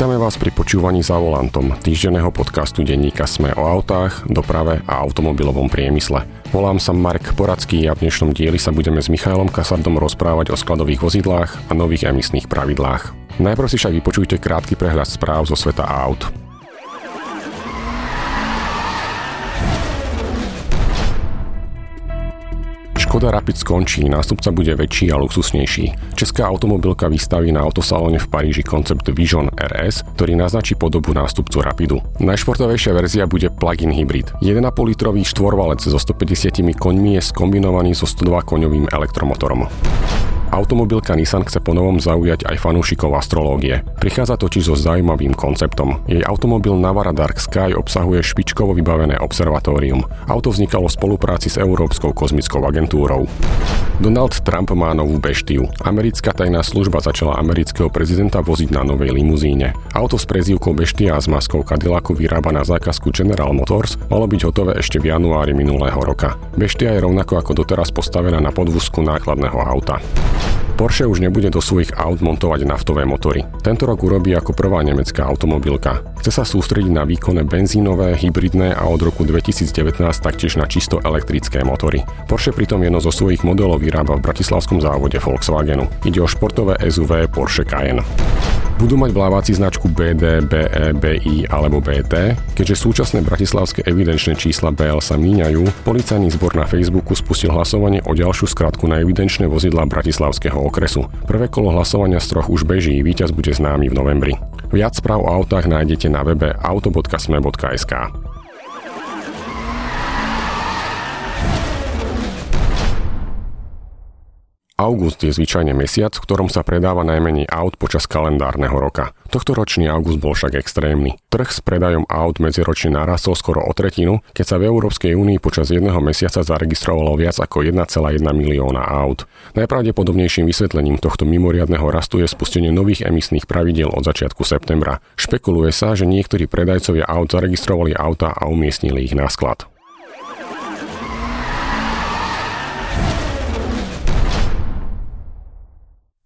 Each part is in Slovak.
Vítame vás pri počúvaní za volantom týždenného podcastu denníka Sme o autách, doprave a automobilovom priemysle. Volám sa Mark Poradský a v dnešnom dieli sa budeme s Michailom Kasardom rozprávať o skladových vozidlách a nových emisných pravidlách. Najprv si však vypočujte krátky prehľad správ zo sveta aut. Škoda Rapid skončí, nástupca bude väčší a luxusnejší. Česká automobilka vystaví na autosalóne v Paríži koncept Vision RS, ktorý naznačí podobu nástupcu Rapidu. Najšportovejšia verzia bude plug-in hybrid. 1,5 litrový štvorvalec so 150 koňmi je skombinovaný so 102 koňovým elektromotorom. Automobilka Nissan chce ponovom zaujať aj fanúšikov astrológie. Prichádza totiž so zaujímavým konceptom. Jej automobil Navara Dark Sky obsahuje špičkovo vybavené observatórium. Auto vznikalo v spolupráci s Európskou kozmickou agentúrou. Donald Trump má novú beštiu. Americká tajná služba začala amerického prezidenta voziť na novej limuzíne. Auto s prezývkou Beštia a s maskou Cadillacu vyrába na zákazku General Motors malo byť hotové ešte v januári minulého roka. Beštia je rovnako ako doteraz postavená na podvozku nákladného auta. Porsche už nebude do svojich aut montovať naftové motory. Tento rok urobí ako prvá nemecká automobilka. Chce sa sústrediť na výkonné benzínové, hybridné a od roku 2019 taktiež na čisto elektrické motory. Porsche pritom jedno zo svojich modelov vyrába v bratislavskom závode Volkswagenu. Ide o športové SUV Porsche Cayenne. Budú mať vlávací značku BD, BE, BI alebo BT. Keďže súčasné bratislavské evidenčné čísla BL sa míňajú, policajný zbor na Facebooku spustil hlasovanie o ďalšiu skratku na evidenčné vozidlá bratislavského okresu. Prvé kolo hlasovania z troch už beží, víťaz bude známy v novembri. Viac správ o autách nájdete na webe auto.sme.sk. August je zvyčajne mesiac, v ktorom sa predáva najmenej aut počas kalendárneho roka. Tohto ročný august bol však extrémny. Trh s predajom aut medziročne narastol skoro o tretinu, keď sa v Európskej únii počas jedného mesiaca zaregistrovalo viac ako 1,1 milióna aut. Najpravdepodobnejším vysvetlením tohto mimoriadného rastu je spustenie nových emisných pravidiel od začiatku septembra. Špekuluje sa, že niektorí predajcovia aut zaregistrovali auta a umiestnili ich na sklad.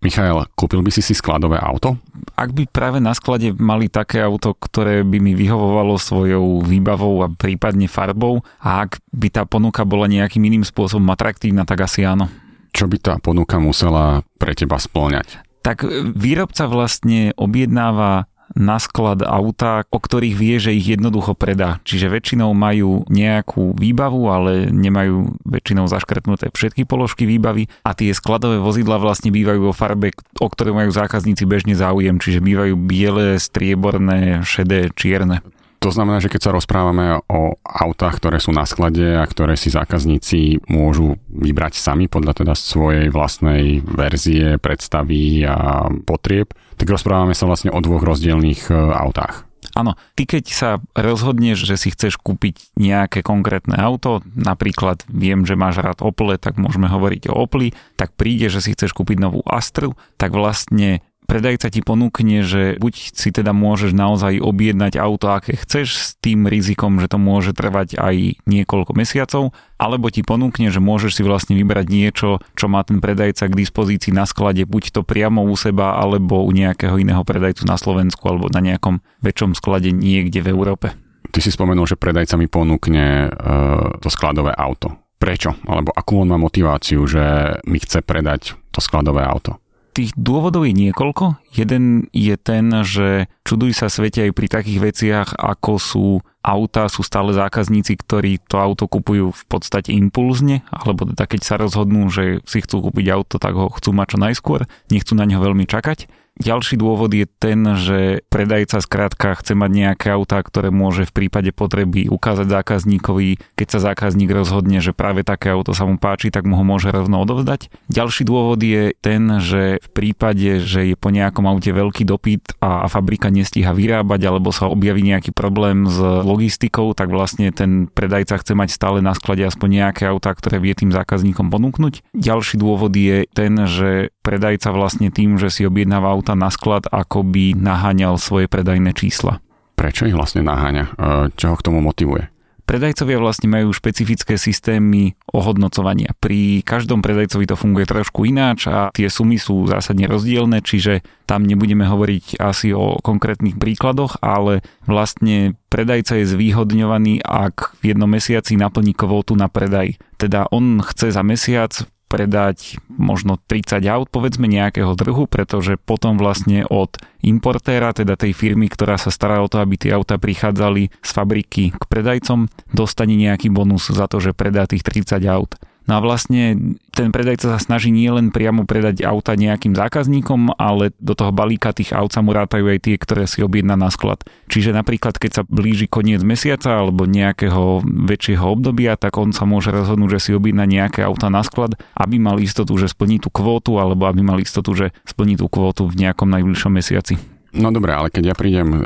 Michael, kúpil by si si skladové auto? Ak by práve na sklade mali také auto, ktoré by mi vyhovovalo svojou výbavou a prípadne farbou a ak by tá ponuka bola nejakým iným spôsobom atraktívna, tak asi áno. Čo by tá ponuka musela pre teba splňať? Tak výrobca vlastne objednáva na sklad auta, o ktorých vie, že ich jednoducho predá. Čiže väčšinou majú nejakú výbavu, ale nemajú väčšinou zaškretnuté všetky položky výbavy a tie skladové vozidla vlastne bývajú vo farbe, o ktoré majú zákazníci bežne záujem, čiže bývajú biele, strieborné, šedé, čierne. To znamená, že keď sa rozprávame o autách, ktoré sú na sklade a ktoré si zákazníci môžu vybrať sami podľa teda svojej vlastnej verzie, predstavy a potrieb, tak rozprávame sa vlastne o dvoch rozdielných e, autách. Áno, ty keď sa rozhodneš, že si chceš kúpiť nejaké konkrétne auto, napríklad viem, že máš rád Opel, tak môžeme hovoriť o Opli, tak príde, že si chceš kúpiť novú Astru, tak vlastne predajca ti ponúkne, že buď si teda môžeš naozaj objednať auto, aké chceš, s tým rizikom, že to môže trvať aj niekoľko mesiacov, alebo ti ponúkne, že môžeš si vlastne vybrať niečo, čo má ten predajca k dispozícii na sklade, buď to priamo u seba, alebo u nejakého iného predajcu na Slovensku, alebo na nejakom väčšom sklade niekde v Európe. Ty si spomenul, že predajca mi ponúkne uh, to skladové auto. Prečo? Alebo akú on má motiváciu, že mi chce predať to skladové auto? Tých dôvodov je niekoľko. Jeden je ten, že čuduj sa svete aj pri takých veciach, ako sú auta, sú stále zákazníci, ktorí to auto kupujú v podstate impulzne, alebo teda keď sa rozhodnú, že si chcú kúpiť auto, tak ho chcú mať čo najskôr, nechcú na neho veľmi čakať. Ďalší dôvod je ten, že predajca skrátka chce mať nejaké autá, ktoré môže v prípade potreby ukázať zákazníkovi. Keď sa zákazník rozhodne, že práve také auto sa mu páči, tak mu ho môže rovno odovzdať. Ďalší dôvod je ten, že v prípade, že je po nejakom aute veľký dopyt a fabrika nestíha vyrábať alebo sa objaví nejaký problém s logistikou, tak vlastne ten predajca chce mať stále na sklade aspoň nejaké autá, ktoré vie tým zákazníkom ponúknuť. Ďalší dôvod je ten, že predajca vlastne tým, že si objednáva auta na sklad, ako by naháňal svoje predajné čísla. Prečo ich vlastne naháňa? E, čo ho k tomu motivuje? Predajcovia vlastne majú špecifické systémy ohodnocovania. Pri každom predajcovi to funguje trošku ináč a tie sumy sú zásadne rozdielne, čiže tam nebudeme hovoriť asi o konkrétnych príkladoch, ale vlastne predajca je zvýhodňovaný, ak v jednom mesiaci naplní kvótu na predaj. Teda on chce za mesiac predať možno 30 aut, povedzme nejakého trhu, pretože potom vlastne od importéra, teda tej firmy, ktorá sa stará o to, aby tie auta prichádzali z fabriky k predajcom, dostane nejaký bonus za to, že predá tých 30 aut. No a vlastne ten predajca sa snaží nielen priamo predať auta nejakým zákazníkom, ale do toho balíka tých aut sa mu rátajú aj tie, ktoré si objedná na sklad. Čiže napríklad, keď sa blíži koniec mesiaca alebo nejakého väčšieho obdobia, tak on sa môže rozhodnúť, že si objedná nejaké auta na sklad, aby mal istotu, že splní tú kvótu, alebo aby mal istotu, že splní tú kvótu v nejakom najbližšom mesiaci. No dobre, ale keď ja prídem e,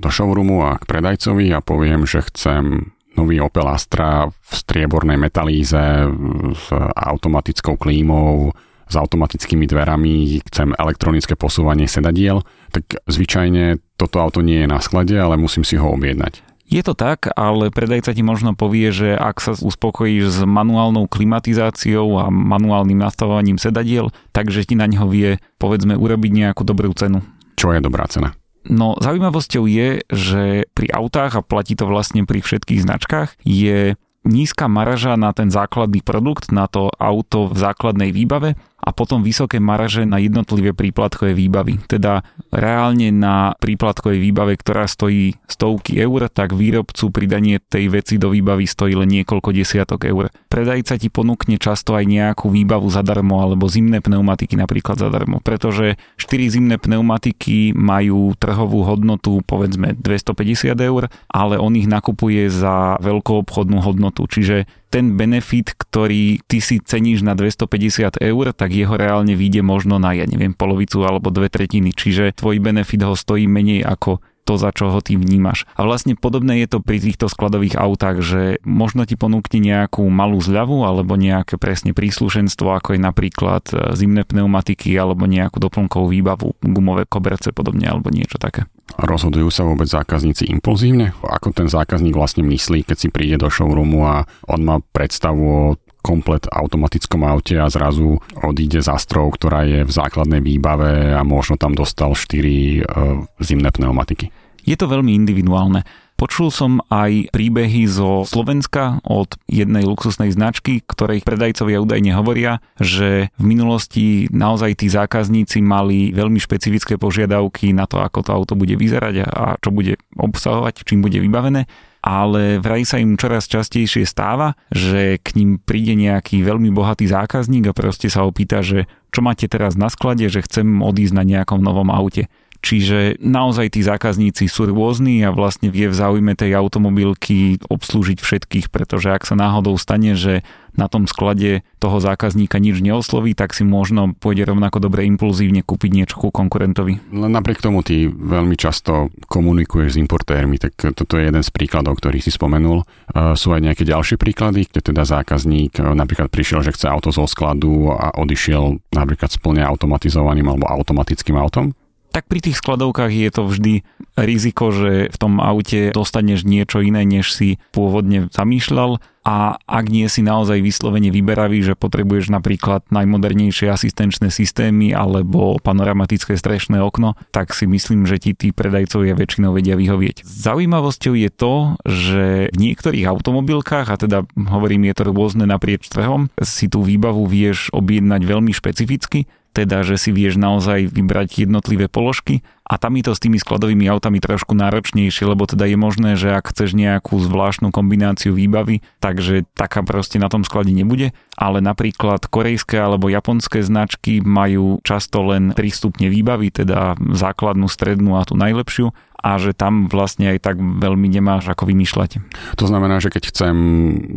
do showroomu a k predajcovi a poviem, že chcem nový Opel Astra v striebornej metalíze s automatickou klímou, s automatickými dverami, chcem elektronické posúvanie sedadiel, tak zvyčajne toto auto nie je na sklade, ale musím si ho objednať. Je to tak, ale predajca ti možno povie, že ak sa uspokojíš s manuálnou klimatizáciou a manuálnym nastavovaním sedadiel, takže ti na neho vie, povedzme, urobiť nejakú dobrú cenu. Čo je dobrá cena? No zaujímavosťou je, že pri autách, a platí to vlastne pri všetkých značkách, je nízka marža na ten základný produkt, na to auto v základnej výbave a potom vysoké maraže na jednotlivé príplatkové výbavy. Teda reálne na príplatkovej výbave, ktorá stojí stovky eur, tak výrobcu pridanie tej veci do výbavy stojí len niekoľko desiatok eur. Predajca ti ponúkne často aj nejakú výbavu zadarmo alebo zimné pneumatiky napríklad zadarmo, pretože 4 zimné pneumatiky majú trhovú hodnotu povedzme 250 eur, ale on ich nakupuje za veľkou obchodnú hodnotu, čiže ten benefit, ktorý ty si ceníš na 250 eur, tak jeho reálne vyjde možno na, ja neviem, polovicu alebo dve tretiny. Čiže tvoj benefit ho stojí menej ako to, za čo ho ty vnímaš. A vlastne podobné je to pri týchto skladových autách, že možno ti ponúkne nejakú malú zľavu alebo nejaké presne príslušenstvo, ako je napríklad e, zimné pneumatiky alebo nejakú doplnkovú výbavu, gumové koberce podobne alebo niečo také. Rozhodujú sa vôbec zákazníci impulzívne? Ako ten zákazník vlastne myslí, keď si príde do showroomu a on má predstavu o komplet automatickom aute a zrazu odíde za strov, ktorá je v základnej výbave a možno tam dostal 4 e, zimné pneumatiky. Je to veľmi individuálne. Počul som aj príbehy zo Slovenska od jednej luxusnej značky, ktorej predajcovia údajne hovoria, že v minulosti naozaj tí zákazníci mali veľmi špecifické požiadavky na to, ako to auto bude vyzerať a čo bude obsahovať, čím bude vybavené ale vraj sa im čoraz častejšie stáva, že k ním príde nejaký veľmi bohatý zákazník a proste sa opýta, že čo máte teraz na sklade, že chcem odísť na nejakom novom aute. Čiže naozaj tí zákazníci sú rôzni a vlastne vie v záujme tej automobilky obslúžiť všetkých, pretože ak sa náhodou stane, že na tom sklade toho zákazníka nič neosloví, tak si možno pôjde rovnako dobre impulzívne kúpiť niečo ku konkurentovi. Len napriek tomu ty veľmi často komunikuješ s importérmi, tak toto je jeden z príkladov, ktorý si spomenul. Sú aj nejaké ďalšie príklady, kde teda zákazník napríklad prišiel, že chce auto zo skladu a odišiel napríklad s plne automatizovaným alebo automatickým autom? Tak pri tých skladovkách je to vždy riziko, že v tom aute dostaneš niečo iné, než si pôvodne zamýšľal a ak nie si naozaj vyslovene vyberavý, že potrebuješ napríklad najmodernejšie asistenčné systémy alebo panoramatické strešné okno, tak si myslím, že ti tí predajcovia väčšinou vedia vyhovieť. Zaujímavosťou je to, že v niektorých automobilkách, a teda hovorím, je to rôzne naprieč trhom, si tú výbavu vieš objednať veľmi špecificky, teda, že si vieš naozaj vybrať jednotlivé položky a tam je to s tými skladovými autami trošku náročnejšie, lebo teda je možné, že ak chceš nejakú zvláštnu kombináciu výbavy, takže taká proste na tom sklade nebude, ale napríklad korejské alebo japonské značky majú často len 3 stupne výbavy, teda základnú, strednú a tú najlepšiu a že tam vlastne aj tak veľmi nemáš ako vymýšľať. To znamená, že keď chcem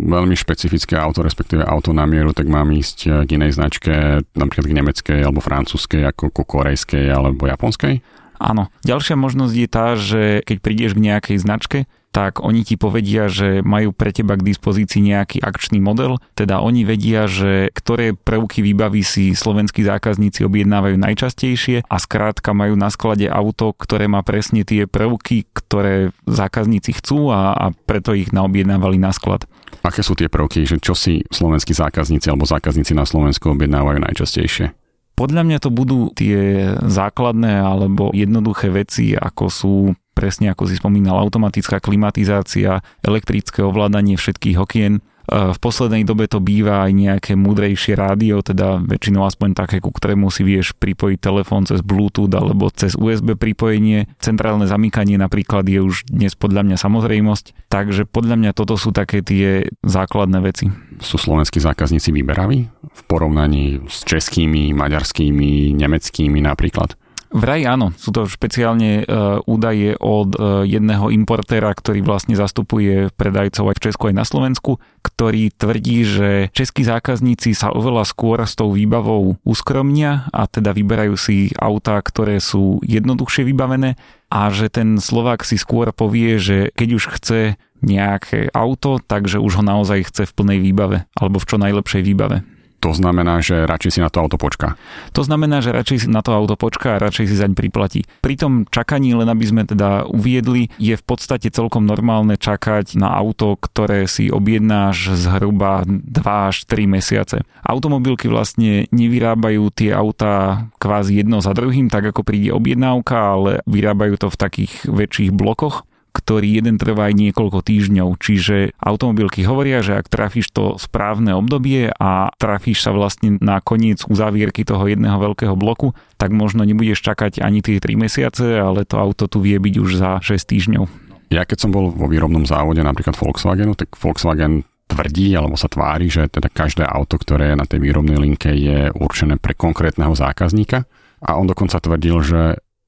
veľmi špecifické auto, respektíve auto na mieru, tak mám ísť k inej značke, napríklad k nemeckej alebo francúzskej, ako ku korejskej alebo japonskej? Áno. Ďalšia možnosť je tá, že keď prídeš k nejakej značke, tak oni ti povedia, že majú pre teba k dispozícii nejaký akčný model, teda oni vedia, že ktoré prvky výbavy si slovenskí zákazníci objednávajú najčastejšie a skrátka majú na sklade auto, ktoré má presne tie prvky, ktoré zákazníci chcú a, a preto ich naobjednávali na sklad. Aké sú tie prvky, že čo si slovenskí zákazníci alebo zákazníci na Slovensku objednávajú najčastejšie? Podľa mňa to budú tie základné alebo jednoduché veci, ako sú presne ako si spomínal, automatická klimatizácia, elektrické ovládanie všetkých okien, v poslednej dobe to býva aj nejaké múdrejšie rádio, teda väčšinou aspoň také, ku ktorému si vieš pripojiť telefón cez Bluetooth alebo cez USB pripojenie. Centrálne zamykanie napríklad je už dnes podľa mňa samozrejmosť, takže podľa mňa toto sú také tie základné veci. Sú slovenskí zákazníci vyberaví v porovnaní s českými, maďarskými, nemeckými napríklad? Vraj áno, sú to špeciálne e, údaje od e, jedného importéra, ktorý vlastne zastupuje predajcov aj v Česku aj na Slovensku, ktorý tvrdí, že českí zákazníci sa oveľa skôr s tou výbavou uskromnia a teda vyberajú si autá, ktoré sú jednoduchšie vybavené a že ten Slovák si skôr povie, že keď už chce nejaké auto, takže už ho naozaj chce v plnej výbave alebo v čo najlepšej výbave to znamená, že radšej si na to auto počká. To znamená, že radšej si na to auto počká a radšej si zaň priplatí. Pri tom čakaní, len aby sme teda uviedli, je v podstate celkom normálne čakať na auto, ktoré si objednáš zhruba 2 až 3 mesiace. Automobilky vlastne nevyrábajú tie autá kvázi jedno za druhým, tak ako príde objednávka, ale vyrábajú to v takých väčších blokoch ktorý jeden trvá aj niekoľko týždňov. Čiže automobilky hovoria, že ak trafíš to správne obdobie a trafíš sa vlastne na koniec uzávierky toho jedného veľkého bloku, tak možno nebudeš čakať ani tie 3 mesiace, ale to auto tu vie byť už za 6 týždňov. Ja keď som bol vo výrobnom závode napríklad Volkswagenu, tak Volkswagen tvrdí alebo sa tvári, že teda každé auto, ktoré je na tej výrobnej linke je určené pre konkrétneho zákazníka a on dokonca tvrdil, že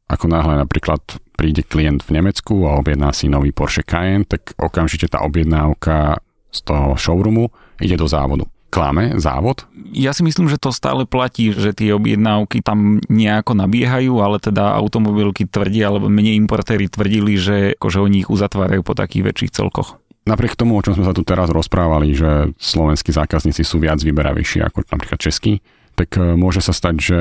ako náhle napríklad príde klient v Nemecku a objedná si nový Porsche Cayenne, tak okamžite tá objednávka z toho showroomu ide do závodu. Klame závod? Ja si myslím, že to stále platí, že tie objednávky tam nejako nabiehajú, ale teda automobilky tvrdia, alebo menej importéry tvrdili, že akože oni ich uzatvárajú po takých väčších celkoch. Napriek tomu, o čom sme sa tu teraz rozprávali, že slovenskí zákazníci sú viac vyberavejší ako napríklad českí, tak e, môže sa stať, že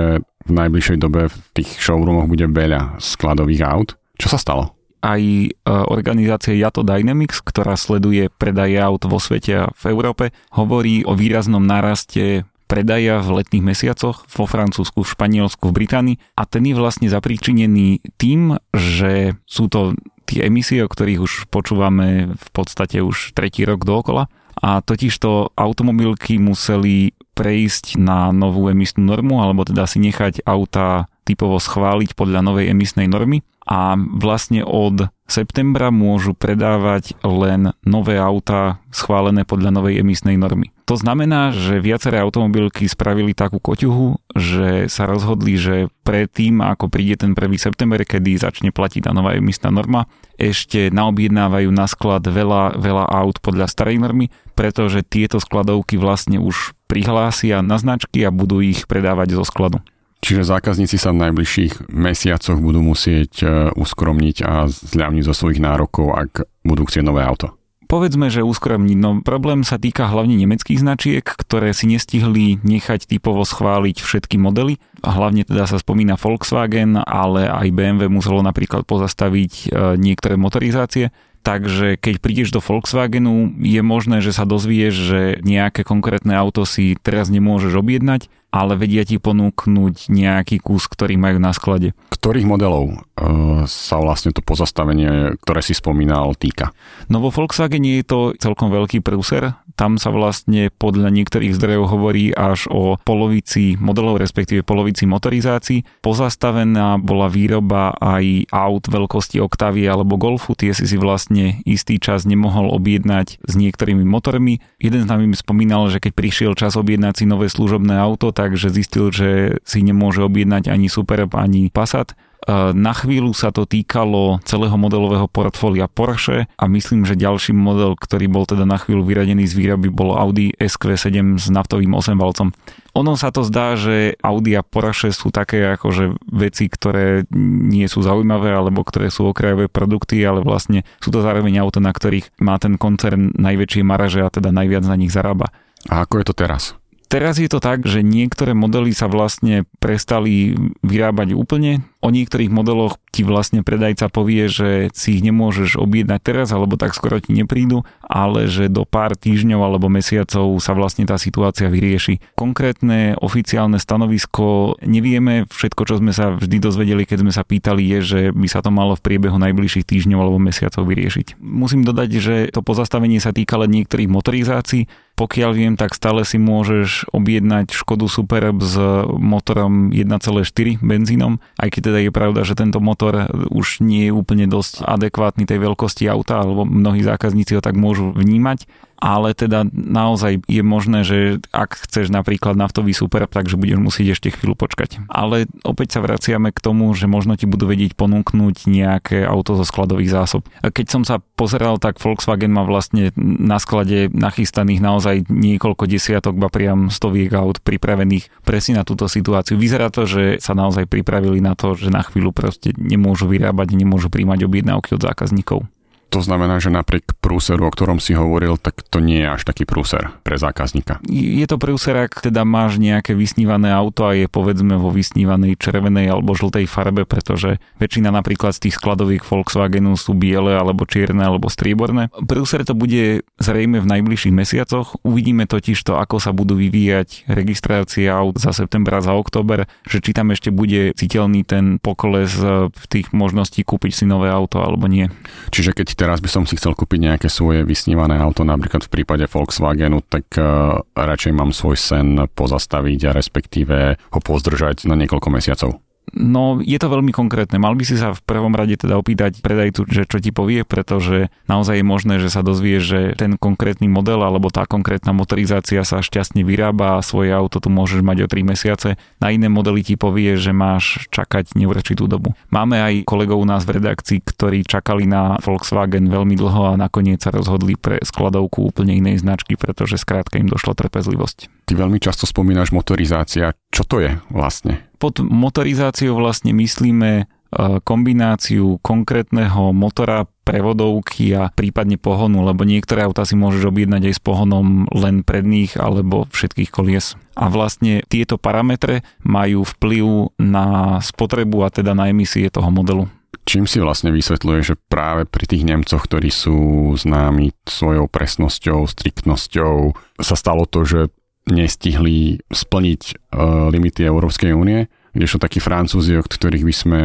v najbližšej dobe v tých showroomoch bude veľa skladových aut. Čo sa stalo? Aj e, organizácia Yato Dynamics, ktorá sleduje predaje aut vo svete a v Európe, hovorí o výraznom naraste predaja v letných mesiacoch vo Francúzsku, v Španielsku, v Británii a ten je vlastne zapríčinený tým, že sú to tie emisie, o ktorých už počúvame v podstate už tretí rok dookola a totižto automobilky museli prejsť na novú emisnú normu, alebo teda si nechať auta typovo schváliť podľa novej emisnej normy a vlastne od septembra môžu predávať len nové autá schválené podľa novej emisnej normy. To znamená, že viaceré automobilky spravili takú koťuhu, že sa rozhodli, že predtým, ako príde ten 1. september, kedy začne platiť tá nová emisná norma, ešte naobjednávajú na sklad veľa, veľa aut podľa starej normy, pretože tieto skladovky vlastne už prihlásia na značky a budú ich predávať zo skladu. Čiže zákazníci sa v najbližších mesiacoch budú musieť e, uskromniť a zľavniť zo svojich nárokov, ak budú chcieť nové auto. Povedzme, že uskromniť, no problém sa týka hlavne nemeckých značiek, ktoré si nestihli nechať typovo schváliť všetky modely. Hlavne teda sa spomína Volkswagen, ale aj BMW muselo napríklad pozastaviť e, niektoré motorizácie. Takže keď prídeš do Volkswagenu, je možné, že sa dozvieš, že nejaké konkrétne auto si teraz nemôžeš objednať, ale vedia ti ponúknuť nejaký kus, ktorý majú na sklade. Ktorých modelov e, sa vlastne to pozastavenie, ktoré si spomínal, týka? No vo Volkswagene je to celkom veľký prúser. Tam sa vlastne podľa niektorých zdrojov hovorí až o polovici modelov, respektíve polovici motorizácií. Pozastavená bola výroba aj aut veľkosti Octavia alebo Golfu. Tie si si vlastne istý čas nemohol objednať s niektorými motormi. Jeden z nami spomínal, že keď prišiel čas objednať si nové služobné auto, takže zistil, že si nemôže objednať ani Superb, ani Passat Na chvíľu sa to týkalo celého modelového portfólia Porsche a myslím, že ďalší model, ktorý bol teda na chvíľu vyradený z výroby, bol Audi SQ7 s naftovým 8-valcom. Ono sa to zdá, že Audi a Porsche sú také akože veci, ktoré nie sú zaujímavé alebo ktoré sú okrajové produkty, ale vlastne sú to zároveň auto, na ktorých má ten koncern najväčšie maraže a teda najviac na nich zarába. A ako je to teraz? Teraz je to tak, že niektoré modely sa vlastne prestali vyrábať úplne. O niektorých modeloch ti vlastne predajca povie, že si ich nemôžeš objednať teraz, alebo tak skoro ti neprídu, ale že do pár týždňov alebo mesiacov sa vlastne tá situácia vyrieši. Konkrétne oficiálne stanovisko nevieme, všetko, čo sme sa vždy dozvedeli, keď sme sa pýtali, je, že by sa to malo v priebehu najbližších týždňov alebo mesiacov vyriešiť. Musím dodať, že to pozastavenie sa týka len niektorých motorizácií, pokiaľ viem, tak stále si môžeš objednať Škodu Superb s motorom 1,4 benzínom, aj keď teda je pravda, že tento motor už nie je úplne dosť adekvátny tej veľkosti auta, alebo mnohí zákazníci ho tak môžu vnímať ale teda naozaj je možné, že ak chceš napríklad naftový super, takže budeš musieť ešte chvíľu počkať. Ale opäť sa vraciame k tomu, že možno ti budú vedieť ponúknuť nejaké auto zo skladových zásob. Keď som sa pozeral, tak Volkswagen má vlastne na sklade nachystaných naozaj niekoľko desiatok, ba priam stoviek aut pripravených presne na túto situáciu. Vyzerá to, že sa naozaj pripravili na to, že na chvíľu proste nemôžu vyrábať, nemôžu príjmať objednávky od zákazníkov. To znamená, že napriek prúseru, o ktorom si hovoril, tak to nie je až taký prúser pre zákazníka. Je to prúser, ak teda máš nejaké vysnívané auto a je povedzme vo vysnívanej červenej alebo žltej farbe, pretože väčšina napríklad z tých skladových Volkswagenu sú biele alebo čierne alebo strieborné. Prúser to bude zrejme v najbližších mesiacoch. Uvidíme totiž to, ako sa budú vyvíjať registrácie aut za september a za október, že či tam ešte bude citeľný ten pokles v tých možností kúpiť si nové auto alebo nie. Čiže keď teraz by som si chcel kúpiť nejaké svoje vysnívané auto, napríklad v prípade Volkswagenu, tak uh, radšej mám svoj sen pozastaviť a respektíve ho pozdržať na niekoľko mesiacov. No, je to veľmi konkrétne. Mal by si sa v prvom rade teda opýtať predajcu, že čo ti povie, pretože naozaj je možné, že sa dozvie, že ten konkrétny model alebo tá konkrétna motorizácia sa šťastne vyrába a svoje auto tu môžeš mať o 3 mesiace. Na iné modely ti povie, že máš čakať neurčitú dobu. Máme aj kolegov u nás v redakcii, ktorí čakali na Volkswagen veľmi dlho a nakoniec sa rozhodli pre skladovku úplne inej značky, pretože skrátka im došla trpezlivosť. Ty veľmi často spomínaš motorizácia. Čo to je vlastne? Pod motorizáciou vlastne myslíme e, kombináciu konkrétneho motora, prevodovky a prípadne pohonu, lebo niektoré auta si môžeš objednať aj s pohonom len predných alebo všetkých kolies. A vlastne tieto parametre majú vplyv na spotrebu a teda na emisie toho modelu. Čím si vlastne vysvetľuje, že práve pri tých Nemcoch, ktorí sú známi svojou presnosťou, striktnosťou, sa stalo to, že nestihli splniť uh, limity Európskej únie, kdežto takí Francúzi, od ktorých by sme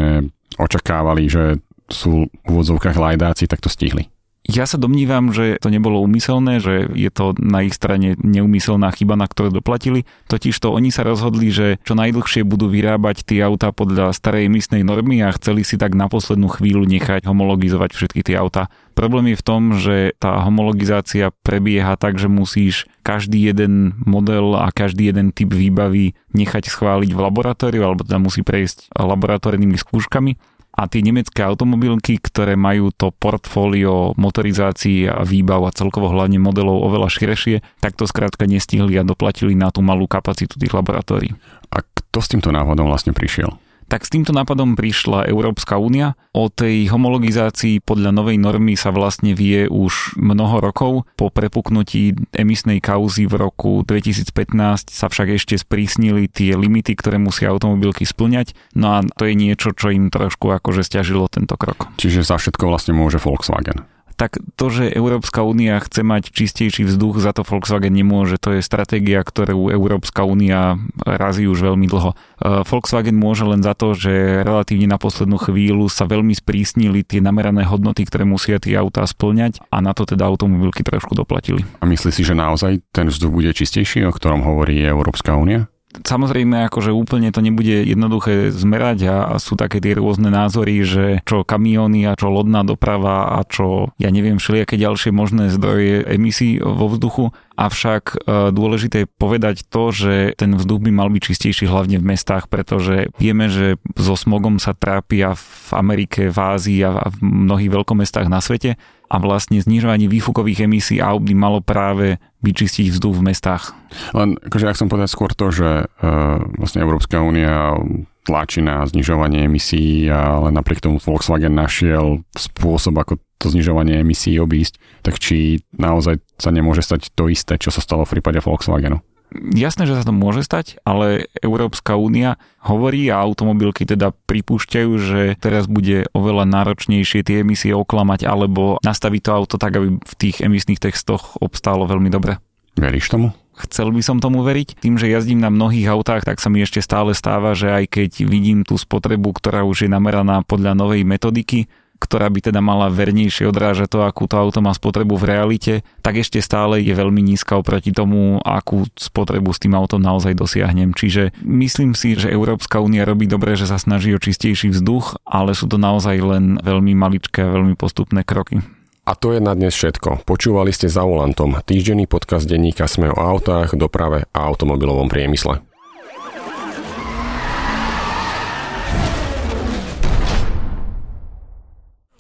očakávali, že sú v úvodzovkách lajdáci, tak to stihli. Ja sa domnívam, že to nebolo úmyselné, že je to na ich strane neumyselná chyba, na ktorú doplatili. Totiž to oni sa rozhodli, že čo najdlhšie budú vyrábať tie autá podľa starej emisnej normy a chceli si tak na poslednú chvíľu nechať homologizovať všetky tie autá. Problém je v tom, že tá homologizácia prebieha tak, že musíš každý jeden model a každý jeden typ výbavy nechať schváliť v laboratóriu, alebo teda musí prejsť laboratórnymi skúškami a tie nemecké automobilky, ktoré majú to portfólio motorizácií a výbav a celkovo hlavne modelov oveľa širšie, tak to skrátka nestihli a doplatili na tú malú kapacitu tých laboratórií. A kto s týmto návodom vlastne prišiel? Tak s týmto nápadom prišla Európska únia. O tej homologizácii podľa novej normy sa vlastne vie už mnoho rokov. Po prepuknutí emisnej kauzy v roku 2015 sa však ešte sprísnili tie limity, ktoré musia automobilky splňať. No a to je niečo, čo im trošku akože stiažilo tento krok. Čiže za všetko vlastne môže Volkswagen tak to, že Európska únia chce mať čistejší vzduch, za to Volkswagen nemôže. To je stratégia, ktorú Európska únia razí už veľmi dlho. E, Volkswagen môže len za to, že relatívne na poslednú chvíľu sa veľmi sprísnili tie namerané hodnoty, ktoré musia tie autá splňať a na to teda automobilky trošku doplatili. A myslí si, že naozaj ten vzduch bude čistejší, o ktorom hovorí Európska únia? Samozrejme, akože úplne to nebude jednoduché zmerať a, sú také tie rôzne názory, že čo kamióny a čo lodná doprava a čo, ja neviem, všelijaké ďalšie možné zdroje emisí vo vzduchu. Avšak e, dôležité je povedať to, že ten vzduch by mal byť čistejší hlavne v mestách, pretože vieme, že so smogom sa trápia v Amerike, v Ázii a v mnohých veľkomestách na svete a vlastne znižovanie výfukových emisí aut by malo práve vyčistiť vzduch v mestách. Len akože ja som povedať skôr to, že uh, vlastne Európska únia tlačí na znižovanie emisí, ale napriek tomu Volkswagen našiel spôsob, ako to znižovanie emisí obísť, tak či naozaj sa nemôže stať to isté, čo sa stalo v prípade Volkswagenu? Jasné, že sa to môže stať, ale Európska únia hovorí a automobilky teda pripúšťajú, že teraz bude oveľa náročnejšie tie emisie oklamať alebo nastaviť to auto tak, aby v tých emisných textoch obstálo veľmi dobre. Veríš tomu? Chcel by som tomu veriť. Tým, že jazdím na mnohých autách, tak sa mi ešte stále stáva, že aj keď vidím tú spotrebu, ktorá už je nameraná podľa novej metodiky, ktorá by teda mala vernejšie odrážať to, akú to auto má spotrebu v realite, tak ešte stále je veľmi nízka oproti tomu, akú spotrebu s tým autom naozaj dosiahnem. Čiže myslím si, že Európska únia robí dobre, že sa snaží o čistejší vzduch, ale sú to naozaj len veľmi maličké a veľmi postupné kroky. A to je na dnes všetko. Počúvali ste za volantom týždenný podcast denníka Sme o autách, doprave a automobilovom priemysle.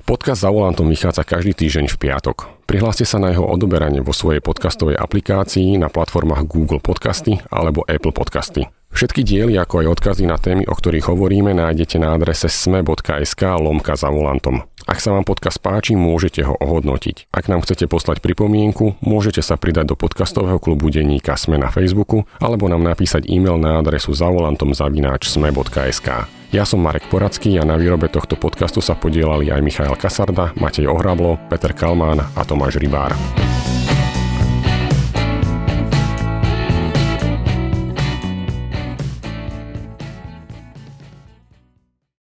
Podcast za volantom vychádza každý týždeň v piatok. Prihláste sa na jeho odoberanie vo svojej podcastovej aplikácii na platformách Google Podcasty alebo Apple Podcasty. Všetky diely, ako aj odkazy na témy, o ktorých hovoríme, nájdete na adrese sme.sk lomka za volantom. Ak sa vám podcast páči, môžete ho ohodnotiť. Ak nám chcete poslať pripomienku, môžete sa pridať do podcastového klubu denníka Sme na Facebooku alebo nám napísať e-mail na adresu zavolantom zavináč sme.sk. Ja som Marek Poradský a na výrobe tohto podcastu sa podielali aj Michael Kasarda, Matej Ohrablo, Peter Kalmán a Tomáš Rybár.